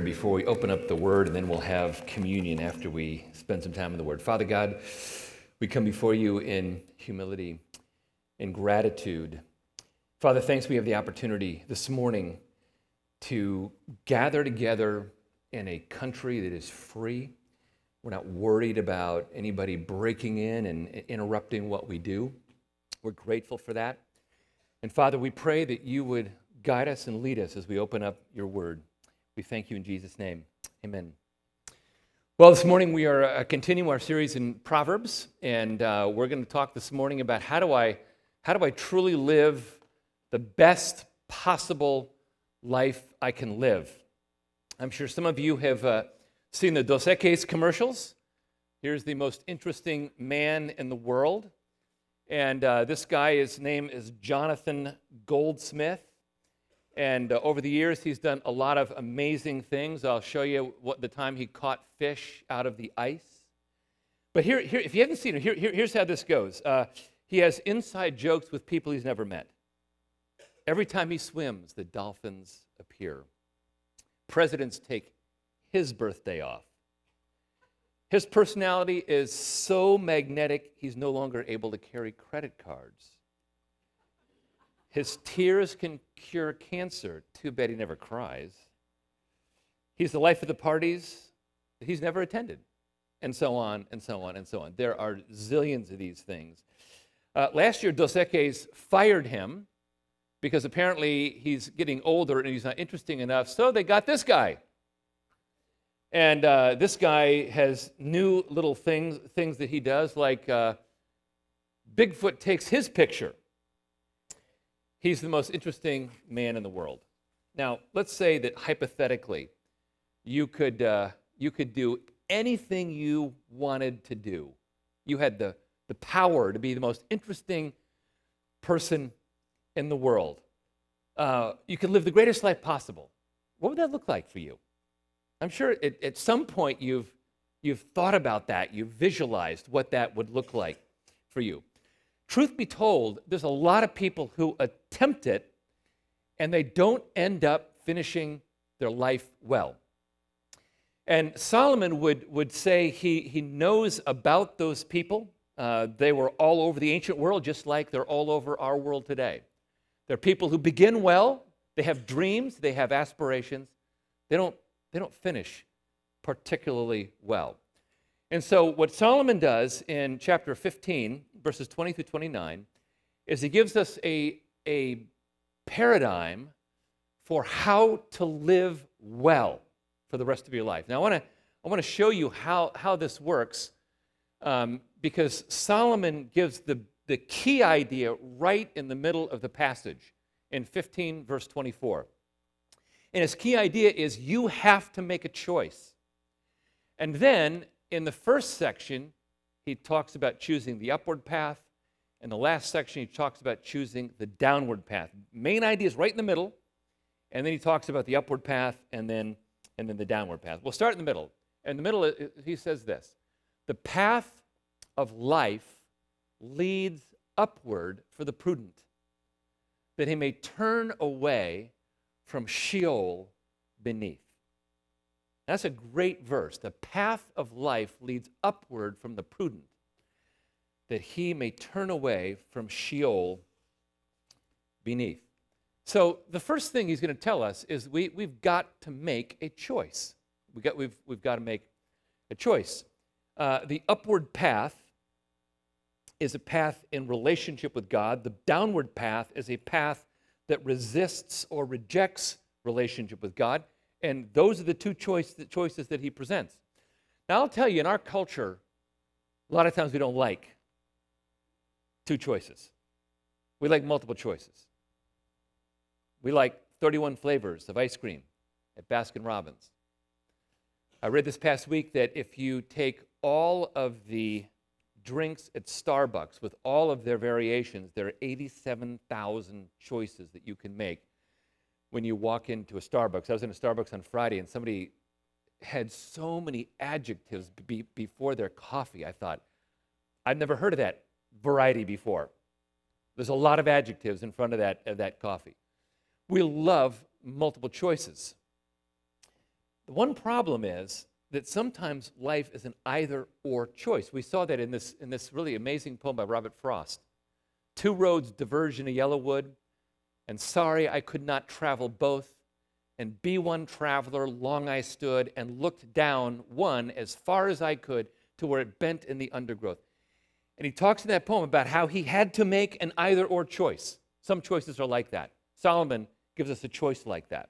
before we open up the Word, and then we'll have communion after we spend some time in the Word. Father God, we come before you in humility, and gratitude. Father, thanks we have the opportunity this morning to gather together in a country that is free. We're not worried about anybody breaking in and interrupting what we do. We're grateful for that. And Father, we pray that you would guide us and lead us as we open up your word. We thank you in Jesus' name. Amen. Well, this morning we are uh, continuing our series in Proverbs, and uh, we're going to talk this morning about how do I how do I truly live the best possible life I can live. I'm sure some of you have uh, seen the Dos Equis commercials. Here's the most interesting man in the world, and uh, this guy, his name is Jonathan Goldsmith. And uh, over the years, he's done a lot of amazing things. I'll show you what the time he caught fish out of the ice. But here, here if you haven't seen it, here, here here's how this goes. Uh, he has inside jokes with people he's never met. Every time he swims, the dolphins appear. Presidents take his birthday off. His personality is so magnetic, he's no longer able to carry credit cards. His tears can cure cancer. Too bad he never cries. He's the life of the parties that he's never attended, and so on, and so on, and so on. There are zillions of these things. Uh, last year, Dos Equis fired him because apparently he's getting older and he's not interesting enough, so they got this guy. And uh, this guy has new little things, things that he does, like uh, Bigfoot takes his picture He's the most interesting man in the world. Now, let's say that hypothetically, you could, uh, you could do anything you wanted to do. You had the, the power to be the most interesting person in the world. Uh, you could live the greatest life possible. What would that look like for you? I'm sure at, at some point you've, you've thought about that, you've visualized what that would look like for you. Truth be told, there's a lot of people who attempt it and they don't end up finishing their life well. And Solomon would, would say he, he knows about those people. Uh, they were all over the ancient world, just like they're all over our world today. They're people who begin well, they have dreams, they have aspirations, they don't, they don't finish particularly well. And so, what Solomon does in chapter 15 verses 20 through 29, is he gives us a, a paradigm for how to live well for the rest of your life. Now, I want to I want to show you how, how this works um, because Solomon gives the, the key idea right in the middle of the passage in 15, verse 24. And his key idea is you have to make a choice. And then in the first section, he talks about choosing the upward path. In the last section, he talks about choosing the downward path. Main idea is right in the middle, and then he talks about the upward path and then, and then the downward path. We'll start in the middle. In the middle, he says this The path of life leads upward for the prudent, that he may turn away from Sheol beneath. That's a great verse. The path of life leads upward from the prudent, that he may turn away from Sheol beneath. So, the first thing he's going to tell us is we, we've got to make a choice. We got, we've, we've got to make a choice. Uh, the upward path is a path in relationship with God, the downward path is a path that resists or rejects relationship with God. And those are the two choice, the choices that he presents. Now, I'll tell you, in our culture, a lot of times we don't like two choices. We like multiple choices. We like 31 flavors of ice cream at Baskin Robbins. I read this past week that if you take all of the drinks at Starbucks with all of their variations, there are 87,000 choices that you can make when you walk into a Starbucks. I was in a Starbucks on Friday and somebody had so many adjectives be, before their coffee. I thought, I've never heard of that variety before. There's a lot of adjectives in front of that, of that coffee. We love multiple choices. The one problem is that sometimes life is an either or choice. We saw that in this, in this really amazing poem by Robert Frost. Two roads diverge in a yellow wood, and sorry I could not travel both. And be one traveler, long I stood, and looked down one as far as I could to where it bent in the undergrowth. And he talks in that poem about how he had to make an either or choice. Some choices are like that. Solomon gives us a choice like that.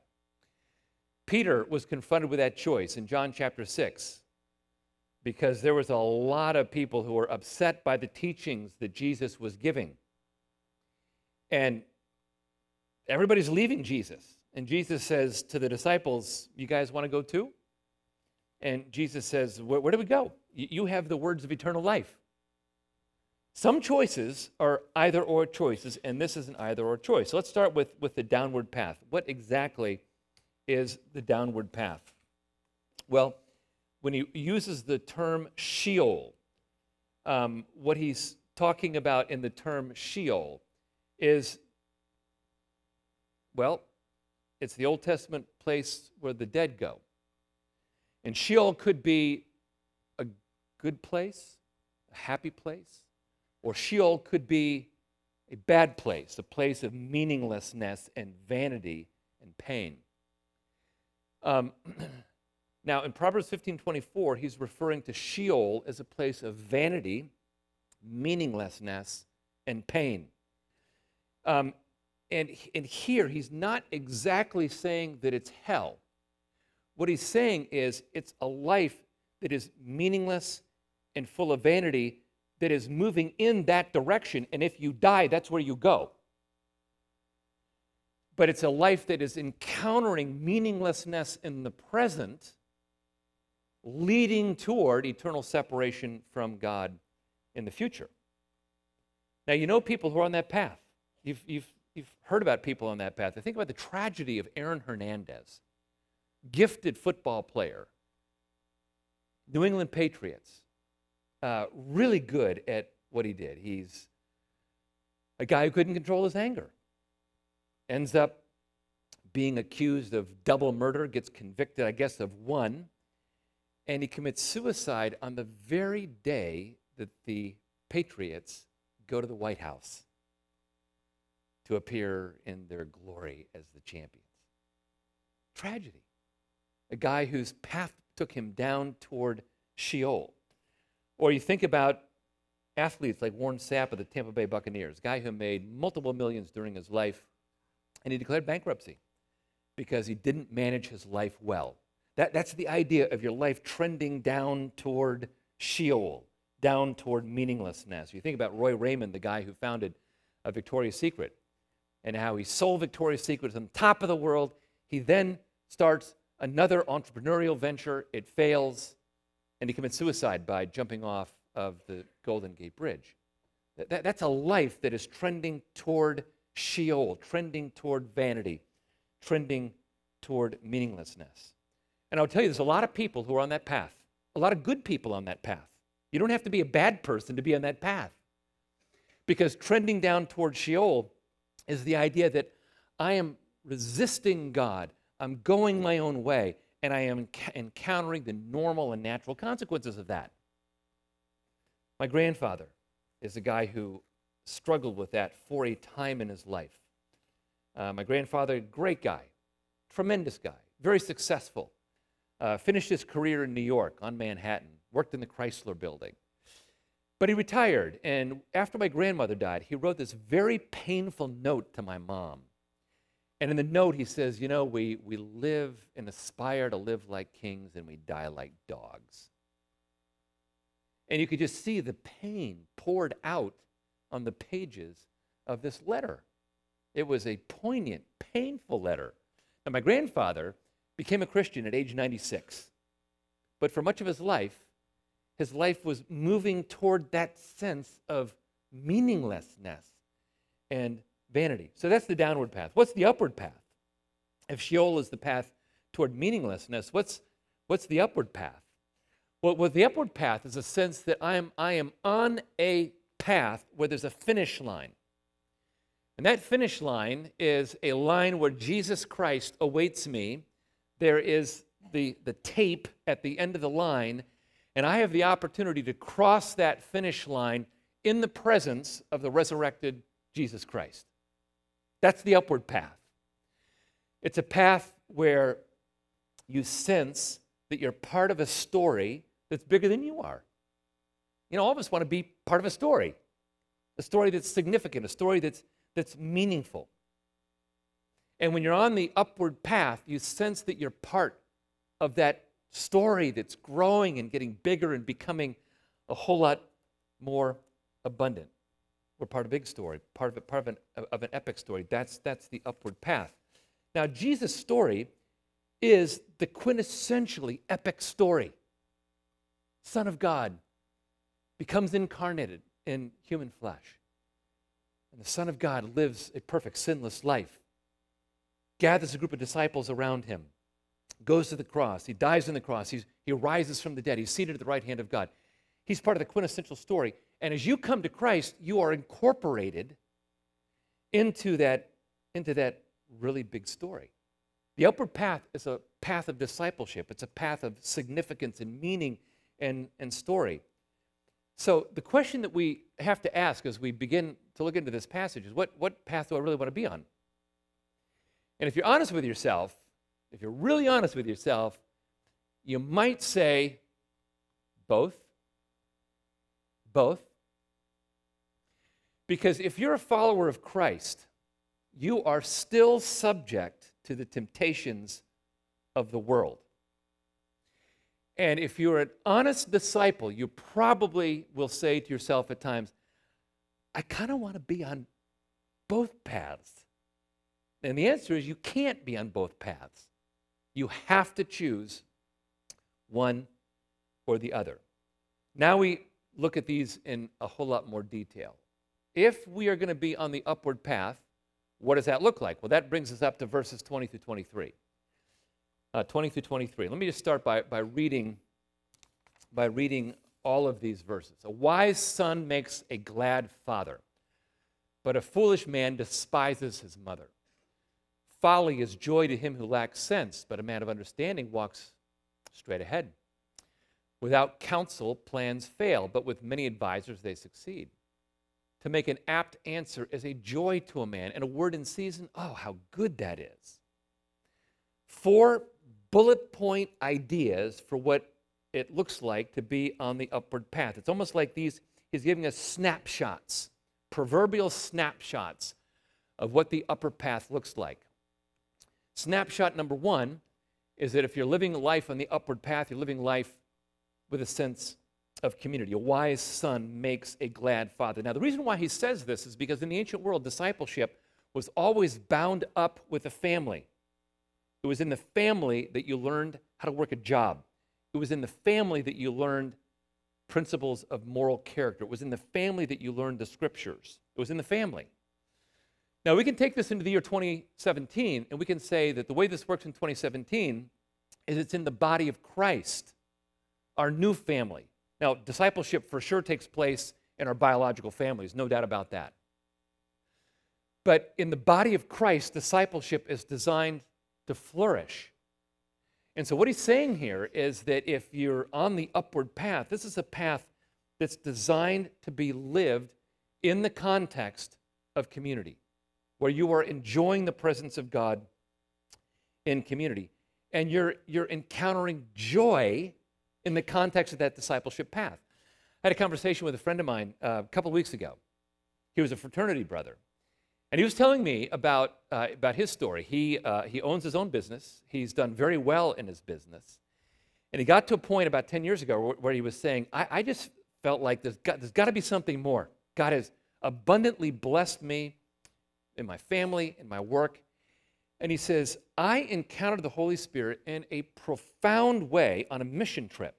Peter was confronted with that choice in John chapter 6 because there was a lot of people who were upset by the teachings that Jesus was giving. And everybody's leaving Jesus. And Jesus says to the disciples, You guys want to go too? And Jesus says, Where, where do we go? You have the words of eternal life. Some choices are either or choices, and this is an either or choice. So let's start with, with the downward path. What exactly is the downward path? Well, when he uses the term Sheol, um, what he's talking about in the term Sheol is, well, it's the Old Testament place where the dead go. And Sheol could be a good place, a happy place, or Sheol could be a bad place, a place of meaninglessness and vanity and pain. Um, now, in Proverbs 15 24, he's referring to Sheol as a place of vanity, meaninglessness, and pain. Um, and, and here, he's not exactly saying that it's hell. What he's saying is it's a life that is meaningless and full of vanity that is moving in that direction. And if you die, that's where you go but it's a life that is encountering meaninglessness in the present, leading toward eternal separation from God in the future. Now, you know people who are on that path. You've, you've, you've heard about people on that path. I think about the tragedy of Aaron Hernandez, gifted football player, New England Patriots, uh, really good at what he did. He's a guy who couldn't control his anger ends up being accused of double murder, gets convicted, I guess, of one, and he commits suicide on the very day that the Patriots go to the White House to appear in their glory as the champions. Tragedy. A guy whose path took him down toward Sheol. Or you think about athletes like Warren Sapp of the Tampa Bay Buccaneers, a guy who made multiple millions during his life, and he declared bankruptcy because he didn't manage his life well. That, that's the idea of your life trending down toward Sheol, down toward meaninglessness. You think about Roy Raymond, the guy who founded uh, Victoria's Secret, and how he sold Victoria's Secret on top of the world. He then starts another entrepreneurial venture, it fails, and he commits suicide by jumping off of the Golden Gate Bridge. That, that, that's a life that is trending toward Sheol, trending toward vanity, trending toward meaninglessness. And I'll tell you, there's a lot of people who are on that path, a lot of good people on that path. You don't have to be a bad person to be on that path. Because trending down toward Sheol is the idea that I am resisting God, I'm going my own way, and I am encountering the normal and natural consequences of that. My grandfather is a guy who struggled with that for a time in his life. Uh, my grandfather, great guy, tremendous guy, very successful. Uh, finished his career in New York on Manhattan, worked in the Chrysler building. But he retired, and after my grandmother died, he wrote this very painful note to my mom. And in the note, he says, You know, we, we live and aspire to live like kings, and we die like dogs. And you could just see the pain poured out on the pages of this letter. It was a poignant, painful letter. Now, my grandfather became a Christian at age 96, but for much of his life, his life was moving toward that sense of meaninglessness and vanity. So that's the downward path. What's the upward path? If Sheol is the path toward meaninglessness, what's, what's the upward path? Well, well, the upward path is a sense that I am, I am on a path where there's a finish line. And that finish line is a line where Jesus Christ awaits me. There is the, the tape at the end of the line, and I have the opportunity to cross that finish line in the presence of the resurrected Jesus Christ. That's the upward path. It's a path where you sense that you're part of a story that's bigger than you are. You know, all of us want to be part of a story, a story that's significant, a story that's, that's meaningful. And when you're on the upward path, you sense that you're part of that story that's growing and getting bigger and becoming a whole lot more abundant. We're part of a big story, part of, it, part of, an, of an epic story. That's, that's the upward path. Now, Jesus' story is the quintessentially epic story. Son of God becomes incarnated in human flesh. And the Son of God lives a perfect, sinless life, gathers a group of disciples around him, goes to the cross, he dies on the cross, He's, he rises from the dead, he's seated at the right hand of God. He's part of the quintessential story. And as you come to Christ, you are incorporated into that, into that really big story. The upward path is a path of discipleship, it's a path of significance and meaning and, and story. So, the question that we have to ask as we begin to look into this passage is what, what path do I really want to be on? And if you're honest with yourself, if you're really honest with yourself, you might say both. Both. Because if you're a follower of Christ, you are still subject to the temptations of the world. And if you're an honest disciple, you probably will say to yourself at times, I kind of want to be on both paths. And the answer is you can't be on both paths. You have to choose one or the other. Now we look at these in a whole lot more detail. If we are going to be on the upward path, what does that look like? Well, that brings us up to verses 20 through 23. Uh, 20 through 23. Let me just start by, by, reading, by reading all of these verses. A wise son makes a glad father, but a foolish man despises his mother. Folly is joy to him who lacks sense, but a man of understanding walks straight ahead. Without counsel, plans fail, but with many advisers, they succeed. To make an apt answer is a joy to a man, and a word in season, oh, how good that is. Four bullet point ideas for what it looks like to be on the upward path. It's almost like these, he's giving us snapshots, proverbial snapshots of what the upper path looks like. Snapshot number one is that if you're living life on the upward path, you're living life with a sense of community. A wise son makes a glad father. Now, the reason why he says this is because in the ancient world, discipleship was always bound up with a family. It was in the family that you learned how to work a job. It was in the family that you learned principles of moral character. It was in the family that you learned the scriptures. It was in the family. Now, we can take this into the year 2017, and we can say that the way this works in 2017 is it's in the body of Christ, our new family. Now, discipleship for sure takes place in our biological families, no doubt about that. But in the body of Christ, discipleship is designed to flourish. And so, what he's saying here is that if you're on the upward path, this is a path that's designed to be lived in the context of community, where you are enjoying the presence of God in community. And you're, you're encountering joy in the context of that discipleship path. I had a conversation with a friend of mine uh, a couple of weeks ago. He was a fraternity brother. And he was telling me about, uh, about his story. He, uh, he owns his own business, he's done very well in his business. And he got to a point about 10 years ago where, where he was saying, I, I just felt like there's got, there's got to be something more. God has abundantly blessed me in my family, in my work. And he says, I encountered the Holy Spirit in a profound way on a mission trip.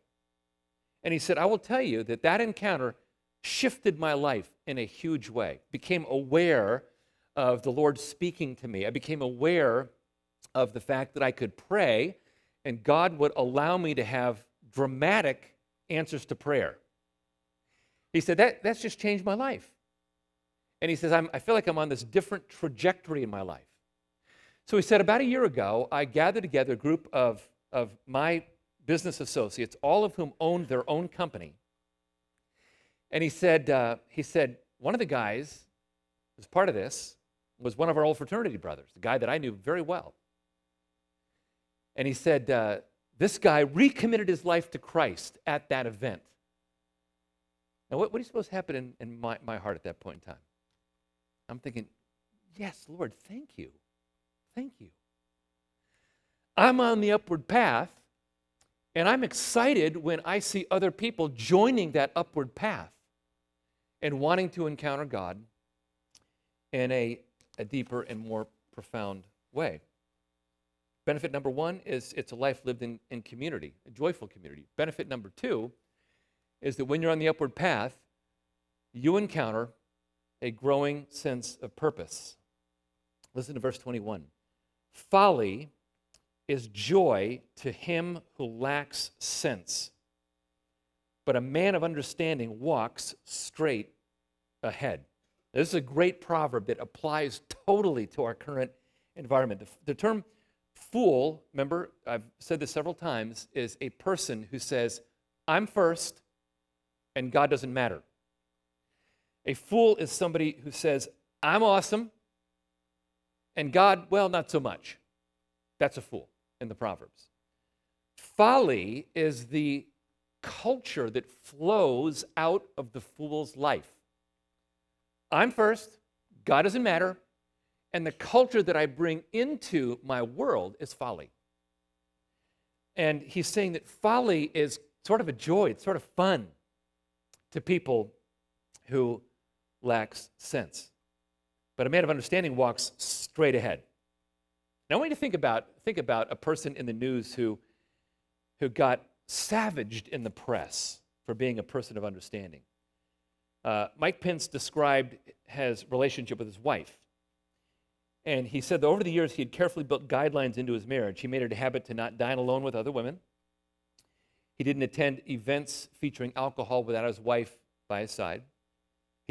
And he said, I will tell you that that encounter shifted my life in a huge way. Became aware of the Lord speaking to me. I became aware of the fact that I could pray and God would allow me to have dramatic answers to prayer. He said, that, That's just changed my life. And he says, I feel like I'm on this different trajectory in my life. So he said, about a year ago, I gathered together a group of of my business associates, all of whom owned their own company. And he said, uh, he said, one of the guys who's part of this was one of our old fraternity brothers, the guy that I knew very well. And he said, uh, this guy recommitted his life to Christ at that event. Now, what, what do you suppose happened in, in my, my heart at that point in time? I'm thinking, yes, Lord, thank you. Thank you. I'm on the upward path, and I'm excited when I see other people joining that upward path and wanting to encounter God in a, a deeper and more profound way. Benefit number one is it's a life lived in, in community, a joyful community. Benefit number two is that when you're on the upward path, you encounter a growing sense of purpose. Listen to verse 21. Folly is joy to him who lacks sense, but a man of understanding walks straight ahead. This is a great proverb that applies totally to our current environment. The, the term fool, remember, I've said this several times, is a person who says, I'm first and God doesn't matter. A fool is somebody who says, I'm awesome and God, well, not so much. That's a fool in the Proverbs. Folly is the culture that flows out of the fool's life. I'm first, God doesn't matter, and the culture that I bring into my world is folly. And he's saying that folly is sort of a joy, it's sort of fun to people who lacks sense. But a man of understanding walks straight ahead. Now I want you to think about, think about a person in the news who, who got savaged in the press for being a person of understanding. Uh, Mike Pence described his relationship with his wife. And he said that over the years, he had carefully built guidelines into his marriage. He made it a habit to not dine alone with other women. He didn't attend events featuring alcohol without his wife by his side.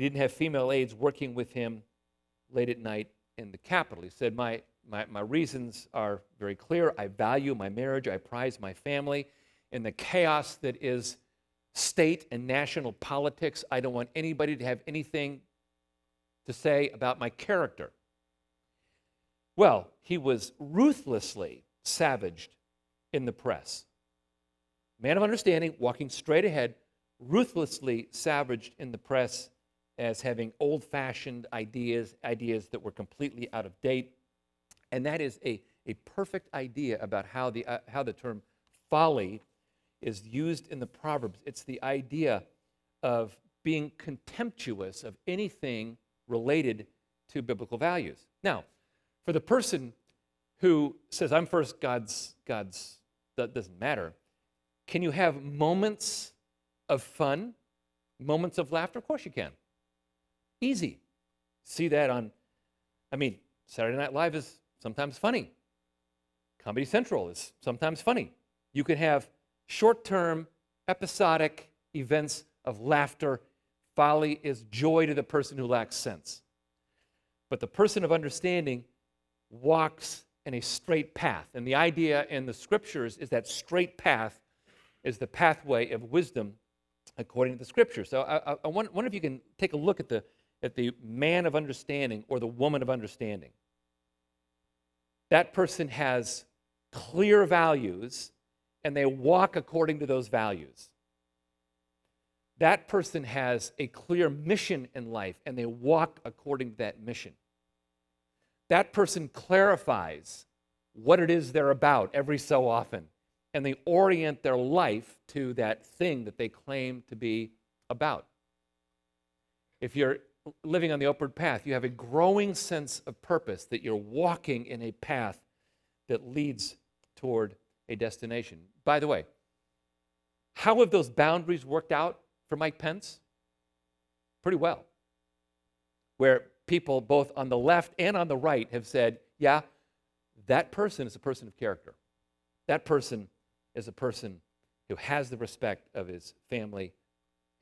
He didn't have female aides working with him late at night in the Capitol. He said, My, my, my reasons are very clear. I value my marriage, I prize my family. In the chaos that is state and national politics. I don't want anybody to have anything to say about my character. Well, he was ruthlessly savaged in the press. Man of understanding, walking straight ahead, ruthlessly savaged in the press as having old fashioned ideas, ideas that were completely out of date. And that is a, a perfect idea about how the, uh, how the term folly is used in the Proverbs. It's the idea of being contemptuous of anything related to biblical values. Now, for the person who says, I'm first, God's, God's, that doesn't matter, can you have moments of fun, moments of laughter? Of course you can. Easy. See that on, I mean, Saturday Night Live is sometimes funny. Comedy Central is sometimes funny. You can have short term, episodic events of laughter. Folly is joy to the person who lacks sense. But the person of understanding walks in a straight path. And the idea in the scriptures is that straight path is the pathway of wisdom according to the scriptures. So I, I, I wonder if you can take a look at the, at the man of understanding or the woman of understanding. That person has clear values and they walk according to those values. That person has a clear mission in life and they walk according to that mission. That person clarifies what it is they're about every so often and they orient their life to that thing that they claim to be about. If you're living on the upward path, you have a growing sense of purpose that you're walking in a path that leads toward a destination. By the way, how have those boundaries worked out for Mike Pence? Pretty well. Where people both on the left and on the right have said, yeah, that person is a person of character. That person is a person who has the respect of his family,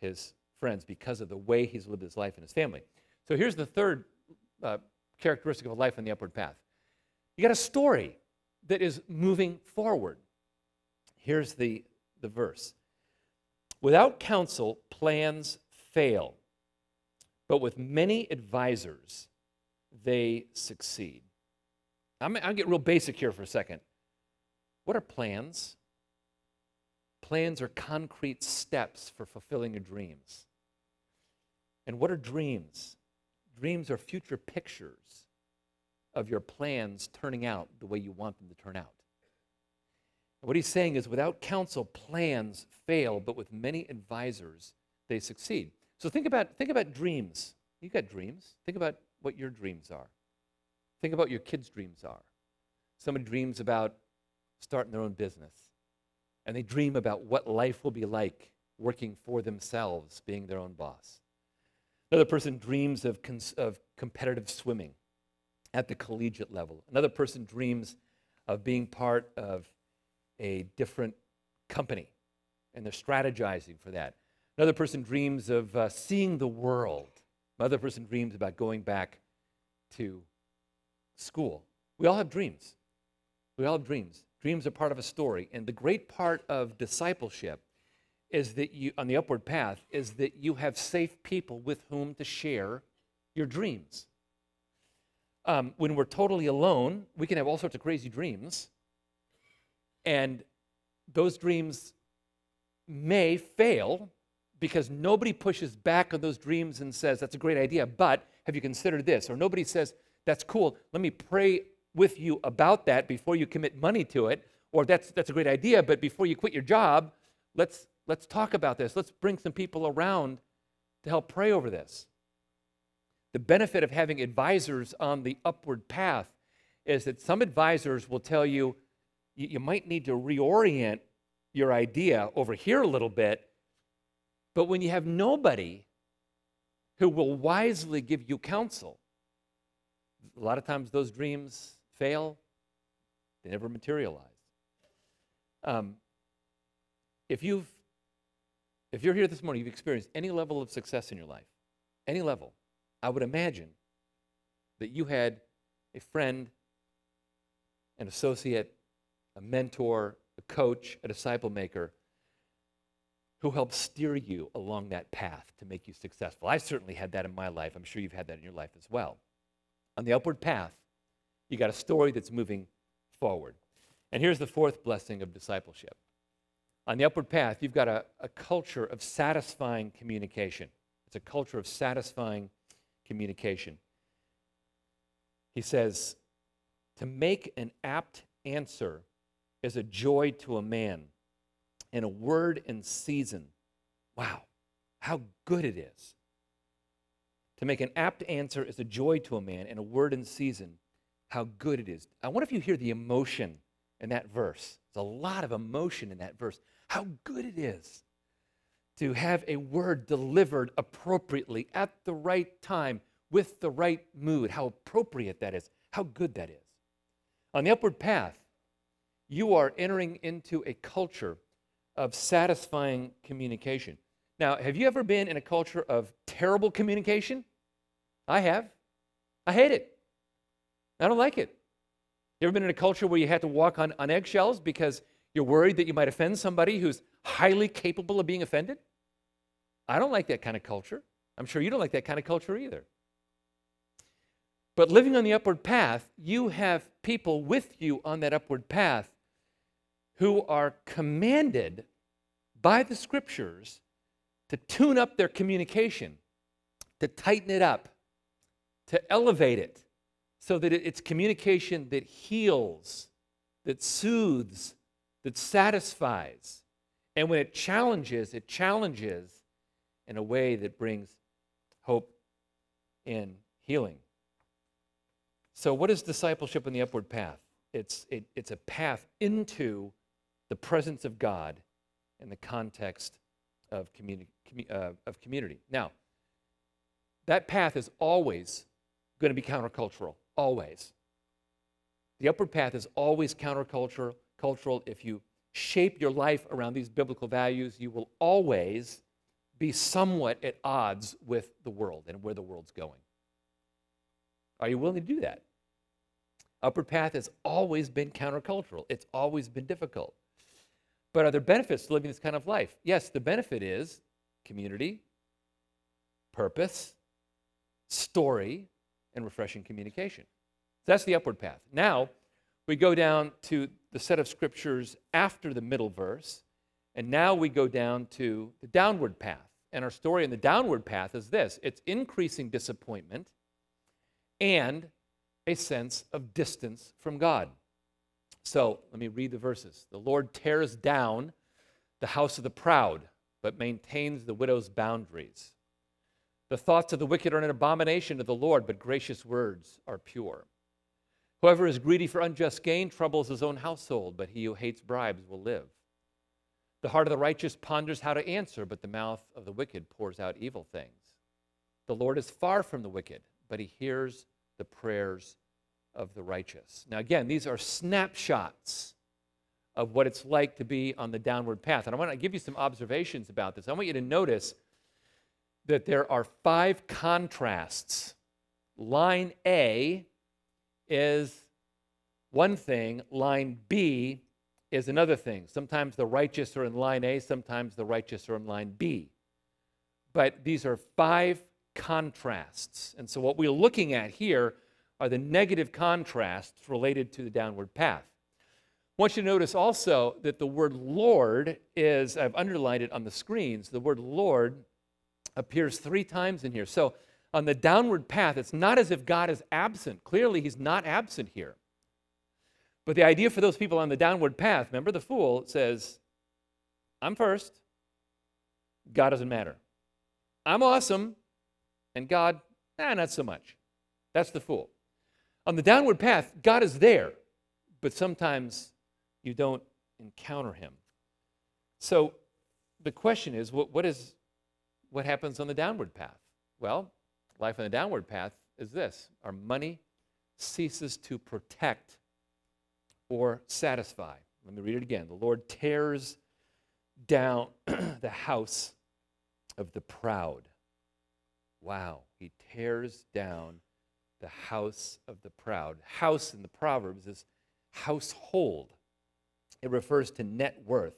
his friends, because of the way he's lived his life and his family. So here's the third uh, characteristic of a life on the upward path you got a story that is moving forward. Here's the, the verse Without counsel, plans fail, but with many advisors, they succeed. I'm, I'll get real basic here for a second. What are plans? Plans are concrete steps for fulfilling your dreams. And what are dreams? Dreams are future pictures of your plans turning out the way you want them to turn out. What he's saying is without counsel, plans fail, but with many advisors, they succeed. So think about, think about dreams. You've got dreams. Think about what your dreams are. Think about your kids' dreams are. Someone dreams about starting their own business, and they dream about what life will be like working for themselves, being their own boss. Another person dreams of, cons- of competitive swimming at the collegiate level. Another person dreams of being part of a different company, and they're strategizing for that. Another person dreams of uh, seeing the world. Another person dreams about going back to school. We all have dreams. We all have dreams. Dreams are part of a story. And the great part of discipleship is that you, on the upward path, is that you have safe people with whom to share your dreams. Um, when we're totally alone, we can have all sorts of crazy dreams. And those dreams may fail because nobody pushes back on those dreams and says, that's a great idea, but have you considered this? Or nobody says, that's cool, let me pray with you about that before you commit money to it. Or that's, that's a great idea, but before you quit your job, let's, let's talk about this. Let's bring some people around to help pray over this. The benefit of having advisors on the upward path is that some advisors will tell you, you, might need to reorient your idea over here a little bit. But when you have nobody who will wisely give you counsel, a lot of times those dreams fail, they never materialize. Um, if you've if you're here this morning, you've experienced any level of success in your life, any level, I would imagine that you had a friend, an associate, a mentor, a coach, a disciple maker who helped steer you along that path to make you successful. I certainly had that in my life. I'm sure you've had that in your life as well. On the upward path, you got a story that's moving forward. And here's the fourth blessing of discipleship. On the upward path, you've got a, a culture of satisfying communication. It's a culture of satisfying communication. He says, to make an apt answer is a joy to a man, and a word in season. Wow, how good it is. To make an apt answer is a joy to a man, and a word in season, how good it is. I wonder if you hear the emotion in that verse. There's a lot of emotion in that verse. How good it is to have a word delivered appropriately at the right time with the right mood. How appropriate that is. How good that is. On the upward path, you are entering into a culture of satisfying communication. Now, have you ever been in a culture of terrible communication? I have. I hate it. I don't like it. You ever been in a culture where you had to walk on, on eggshells because you're worried that you might offend somebody who's highly capable of being offended? I don't like that kind of culture. I'm sure you don't like that kind of culture either. But living on the upward path, you have people with you on that upward path who are commanded by the scriptures to tune up their communication, to tighten it up, to elevate it so that it's communication that heals, that soothes, that satisfies. And when it challenges, it challenges in a way that brings hope and healing. So, what is discipleship in the upward path? It's, it, it's a path into the presence of God in the context of, communi- uh, of community. Now, that path is always going to be countercultural, always. The upward path is always countercultural. Cultural. If you shape your life around these biblical values, you will always be somewhat at odds with the world and where the world's going. Are you willing to do that? Upward path has always been countercultural. It's always been difficult. But are there benefits to living this kind of life? Yes, the benefit is community, purpose, story, and refreshing communication. So that's the upward path. Now, we go down to the set of scriptures after the middle verse, and now we go down to the downward path. And our story in the downward path is this it's increasing disappointment and a sense of distance from God. So let me read the verses. The Lord tears down the house of the proud, but maintains the widow's boundaries. The thoughts of the wicked are an abomination to the Lord, but gracious words are pure. Whoever is greedy for unjust gain troubles his own household, but he who hates bribes will live. The heart of the righteous ponders how to answer, but the mouth of the wicked pours out evil things. The Lord is far from the wicked, but he hears the prayers of the righteous. Now, again, these are snapshots of what it's like to be on the downward path. And I want to give you some observations about this. I want you to notice that there are five contrasts. Line A is one thing, line B is another thing. Sometimes the righteous are in line A, sometimes the righteous are in line B. But these are five contrasts. And so, what we're looking at here are the negative contrasts related to the downward path. I want you to notice also that the word Lord is, I've underlined it on the screens, the word Lord appears three times in here. So, on the downward path, it's not as if God is absent. Clearly, He's not absent here. But the idea for those people on the downward path, remember the fool says, I'm first, God doesn't matter. I'm awesome, and God, eh, not so much. That's the fool. On the downward path, God is there, but sometimes you don't encounter Him. So the question is what, what, is, what happens on the downward path? Well, life on the downward path is this our money ceases to protect or satisfy. Let me read it again. The Lord tears down the house of the proud. Wow. He tears down the house of the proud. House in the Proverbs is household, it refers to net worth.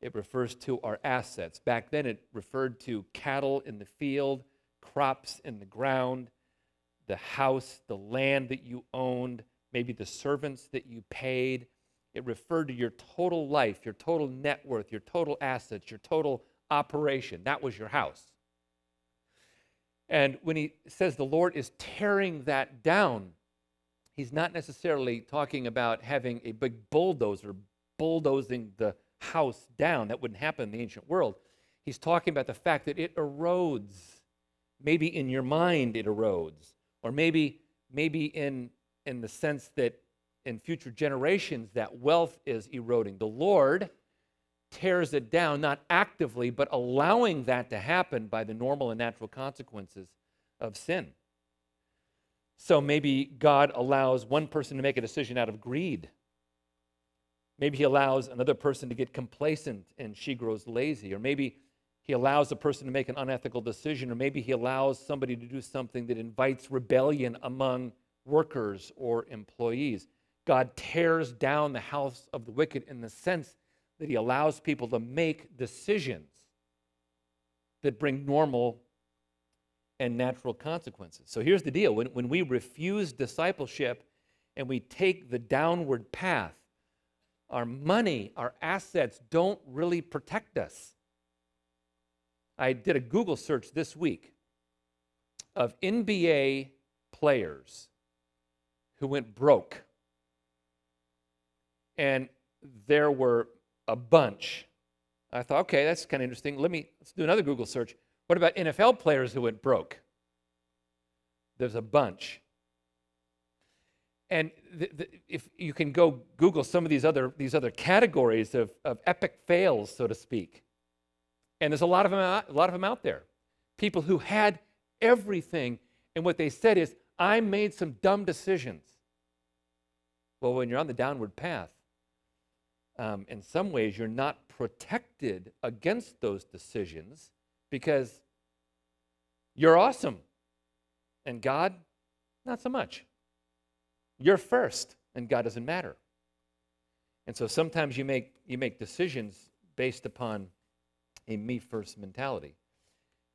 It refers to our assets. Back then, it referred to cattle in the field, crops in the ground, the house, the land that you owned, maybe the servants that you paid. It referred to your total life, your total net worth, your total assets, your total operation. That was your house. And when he says the Lord is tearing that down, he's not necessarily talking about having a big bulldozer bulldozing the house down. That wouldn't happen in the ancient world. He's talking about the fact that it erodes. Maybe in your mind it erodes, or maybe maybe in in the sense that in future generations that wealth is eroding. The Lord tears it down, not actively, but allowing that to happen by the normal and natural consequences of sin. So maybe God allows one person to make a decision out of greed. Maybe he allows another person to get complacent and she grows lazy. Or maybe he allows a person to make an unethical decision. Or maybe he allows somebody to do something that invites rebellion among workers or employees. God tears down the house of the wicked in the sense that he allows people to make decisions that bring normal and natural consequences. So here's the deal when, when we refuse discipleship and we take the downward path, our money, our assets don't really protect us. I did a Google search this week of NBA players who went broke. And there were a bunch. I thought, okay, that's kind of interesting. Let me let's do another Google search. What about NFL players who went broke? There's a bunch. And if you can go Google some of these other, these other categories of, of epic fails, so to speak. And there's a lot of them out, a lot of them out there. People who had everything, and what they said is, I made some dumb decisions. Well, when you're on the downward path, um, in some ways, you're not protected against those decisions because you're awesome. And God, not so much. You're first, and God doesn't matter. And so sometimes you make, you make decisions based upon a me first mentality.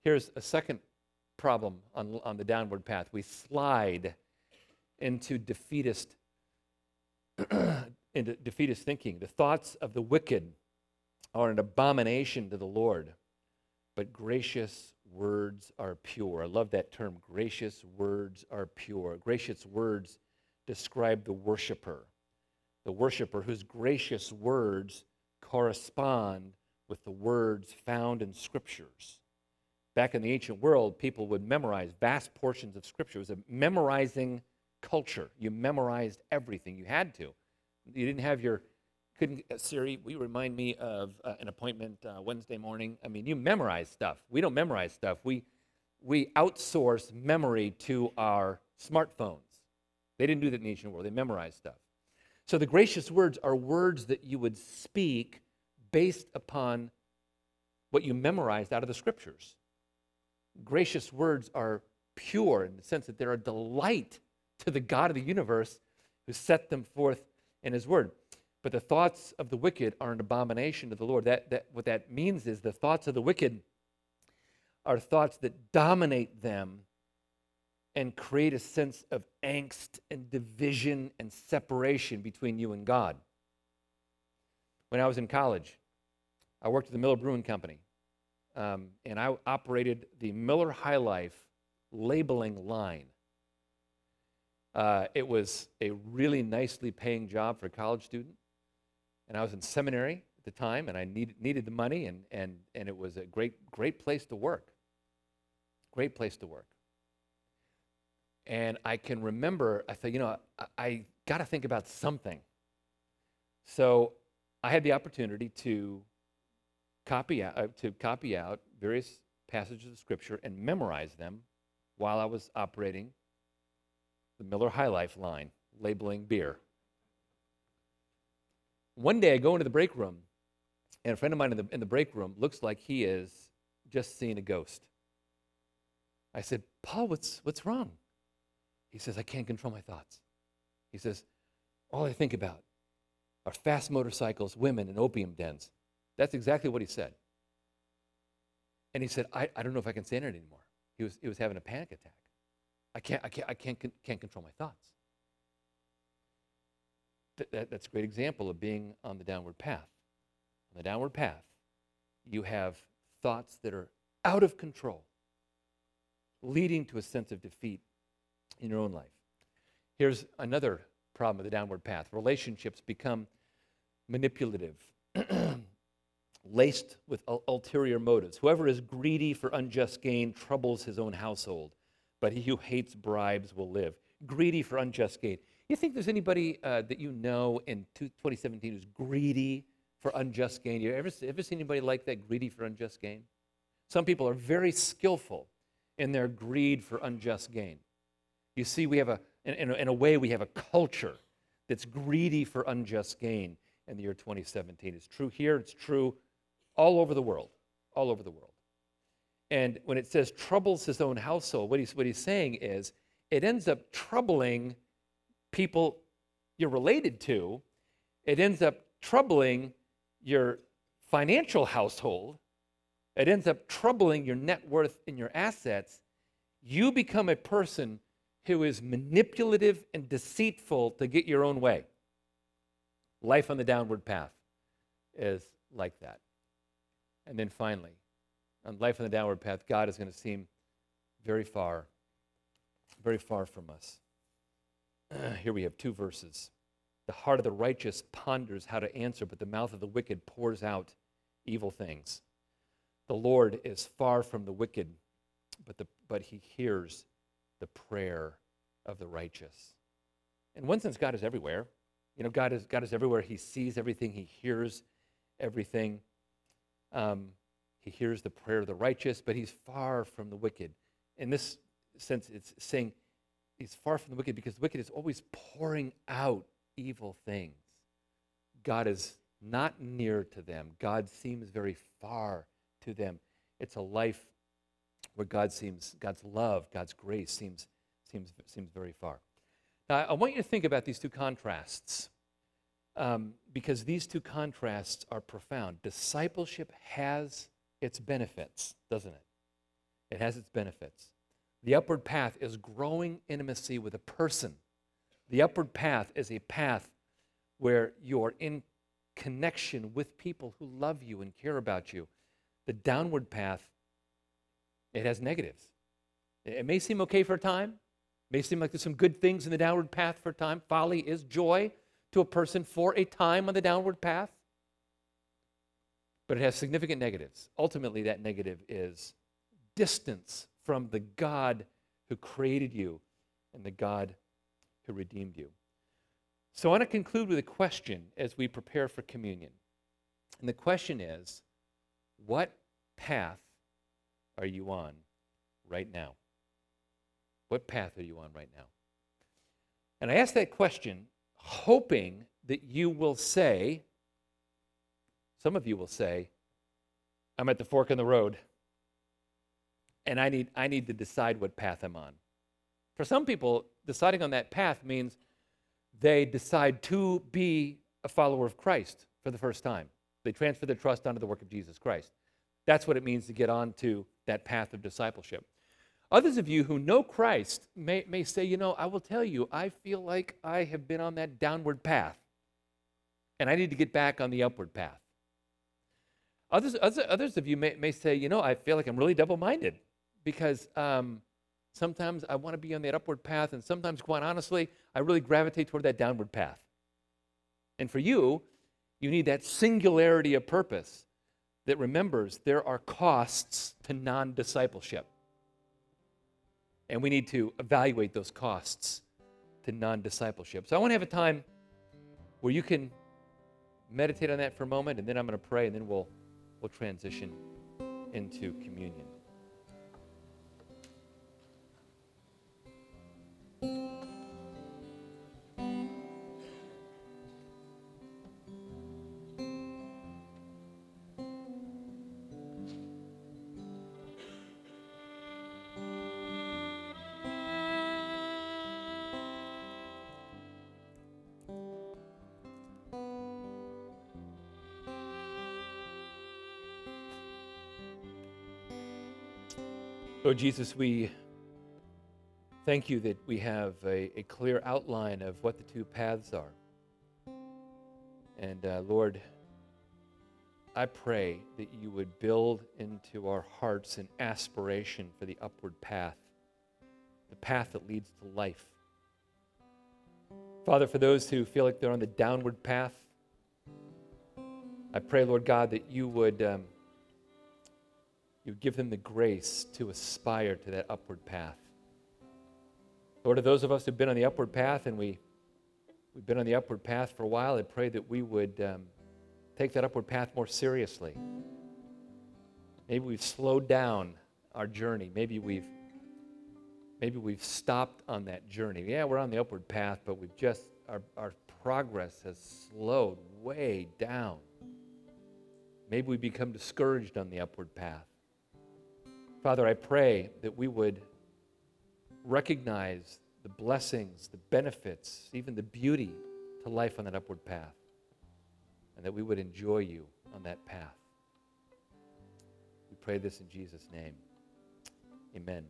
Here's a second problem on, on the downward path we slide into defeatist, into defeatist thinking. The thoughts of the wicked are an abomination to the Lord, but gracious words are pure. I love that term. Gracious words are pure. Gracious words describe the worshiper, the worshiper whose gracious words correspond with the words found in scriptures. Back in the ancient world, people would memorize vast portions of scripture. It was a memorizing culture. You memorized everything. You had to. You didn't have your couldn't uh, Siri. We remind me of uh, an appointment uh, Wednesday morning. I mean, you memorize stuff. We don't memorize stuff. We we outsource memory to our smartphones. They didn't do that in the ancient world. They memorized stuff. So the gracious words are words that you would speak based upon what you memorized out of the scriptures. Gracious words are pure in the sense that they're a delight to the God of the universe who set them forth in his word. But the thoughts of the wicked are an abomination to the Lord. That, that, what that means is the thoughts of the wicked are thoughts that dominate them and create a sense of angst and division and separation between you and God. When I was in college, I worked at the Miller Brewing Company, um, and I operated the Miller High Life labeling line. Uh, it was a really nicely paying job for a college student and I was in seminary at the time, and I needed, needed the money, and, and, and it was a great, great place to work. Great place to work. And I can remember, I thought, you know, I, I got to think about something. So I had the opportunity to copy out, uh, to copy out various passages of Scripture and memorize them while I was operating the Miller High Life line, labeling beer. One day I go into the break room, and a friend of mine in the, in the break room looks like he is just seeing a ghost. I said, Paul, what's, what's wrong? He says, I can't control my thoughts. He says, all I think about are fast motorcycles, women, and opium dens. That's exactly what he said. And he said, I, I don't know if I can stand it anymore. He was, he was having a panic attack. I can't, I can't, I can't, can't control my thoughts th- that, that's a great example of being on the downward path. On the downward path, you have thoughts that are out of control, leading to a sense of defeat in your own life. Here's another problem of the downward path relationships become manipulative, laced with ulterior motives. Whoever is greedy for unjust gain troubles his own household, but he who hates bribes will live. Greedy for unjust gain. You think there's anybody uh, that you know in 2017 who's greedy for unjust gain? You ever, ever seen anybody like that, greedy for unjust gain? Some people are very skillful in their greed for unjust gain. You see, we have a, in, in a way, we have a culture that's greedy for unjust gain in the year 2017. It's true here, it's true all over the world, all over the world. And when it says troubles his own household, what he's, what he's saying is it ends up troubling people you're related to, it ends up troubling your financial household. It ends up troubling your net worth and your assets. You become a person who is manipulative and deceitful to get your own way. Life on the downward path is like that. And then finally, on life on the downward path, God is going to seem very far, very far from us. here we have two verses. The heart of the righteous ponders how to answer, but the mouth of the wicked pours out evil things. The Lord is far from the wicked, but, the, but he hears the prayer of the righteous. In one sense, God is everywhere. You know, God is, God is everywhere. He sees everything, He hears everything. Um, he hears the prayer of the righteous, but He's far from the wicked. In this sense, it's saying He's far from the wicked because the wicked is always pouring out evil things. God is not near to them. God seems very far to them. It's a life where God seems, God's love, God's grace seems, seems, seems very far. Now, I want you to think about these two contrasts. Um, because these two contrasts are profound. Discipleship has its benefits, doesn't it? It has its benefits. The upward path is growing intimacy with a person. The upward path is a path where you're in connection with people who love you and care about you. The downward path, it has negatives. It may seem okay for a time, it may seem like there's some good things in the downward path for a time. Folly is joy to a person for a time on the downward path, but it has significant negatives. Ultimately, that negative is distance from the God who created you and the God who redeemed you. So I want to conclude with a question as we prepare for communion. And the question is what path are you on right now? What path are you on right now? And I ask that question hoping that you will say, some of you will say, I'm at the fork in the road and I need, I need to decide what path I'm on. For some people, deciding on that path means they decide to be a follower of Christ for the first time. They transfer their trust onto the work of Jesus Christ. That's what it means to get onto that path of discipleship. Others of you who know Christ may, may say, you know, I will tell you, I feel like I have been on that downward path and I need to get back on the upward path. Others, others, others of you may, may say, you know, I feel like I'm really double minded because um, sometimes I want to be on that upward path, and sometimes, quite honestly, I really gravitate toward that downward path. And for you, you need that singularity of purpose that remembers there are costs to non discipleship. And we need to evaluate those costs to non discipleship. So I want to have a time where you can meditate on that for a moment, and then I'm going to pray, and then we'll, we'll transition into communion. Lord Jesus, we thank you that we have a, a clear outline of what the two paths are. And uh, Lord, I pray that you would build into our hearts an aspiration for the upward path, the path that leads to life. Father, for those who feel like they're on the downward path, I pray, Lord God, that you would um, you give them the grace to aspire to that upward path. Lord, to those of us who've been on the upward path and we, we've been on the upward path for a while, I pray that we would um, take that upward path more seriously. Maybe we've slowed down our journey. Maybe we've maybe we've stopped on that journey. Yeah, we're on the upward path, but we've just our, our progress has slowed way down. Maybe we become discouraged on the upward path. Father, I pray that we would recognize the blessings, the benefits, even the beauty to life on that upward path, and that we would enjoy you on that path. We pray this in Jesus' name. Amen.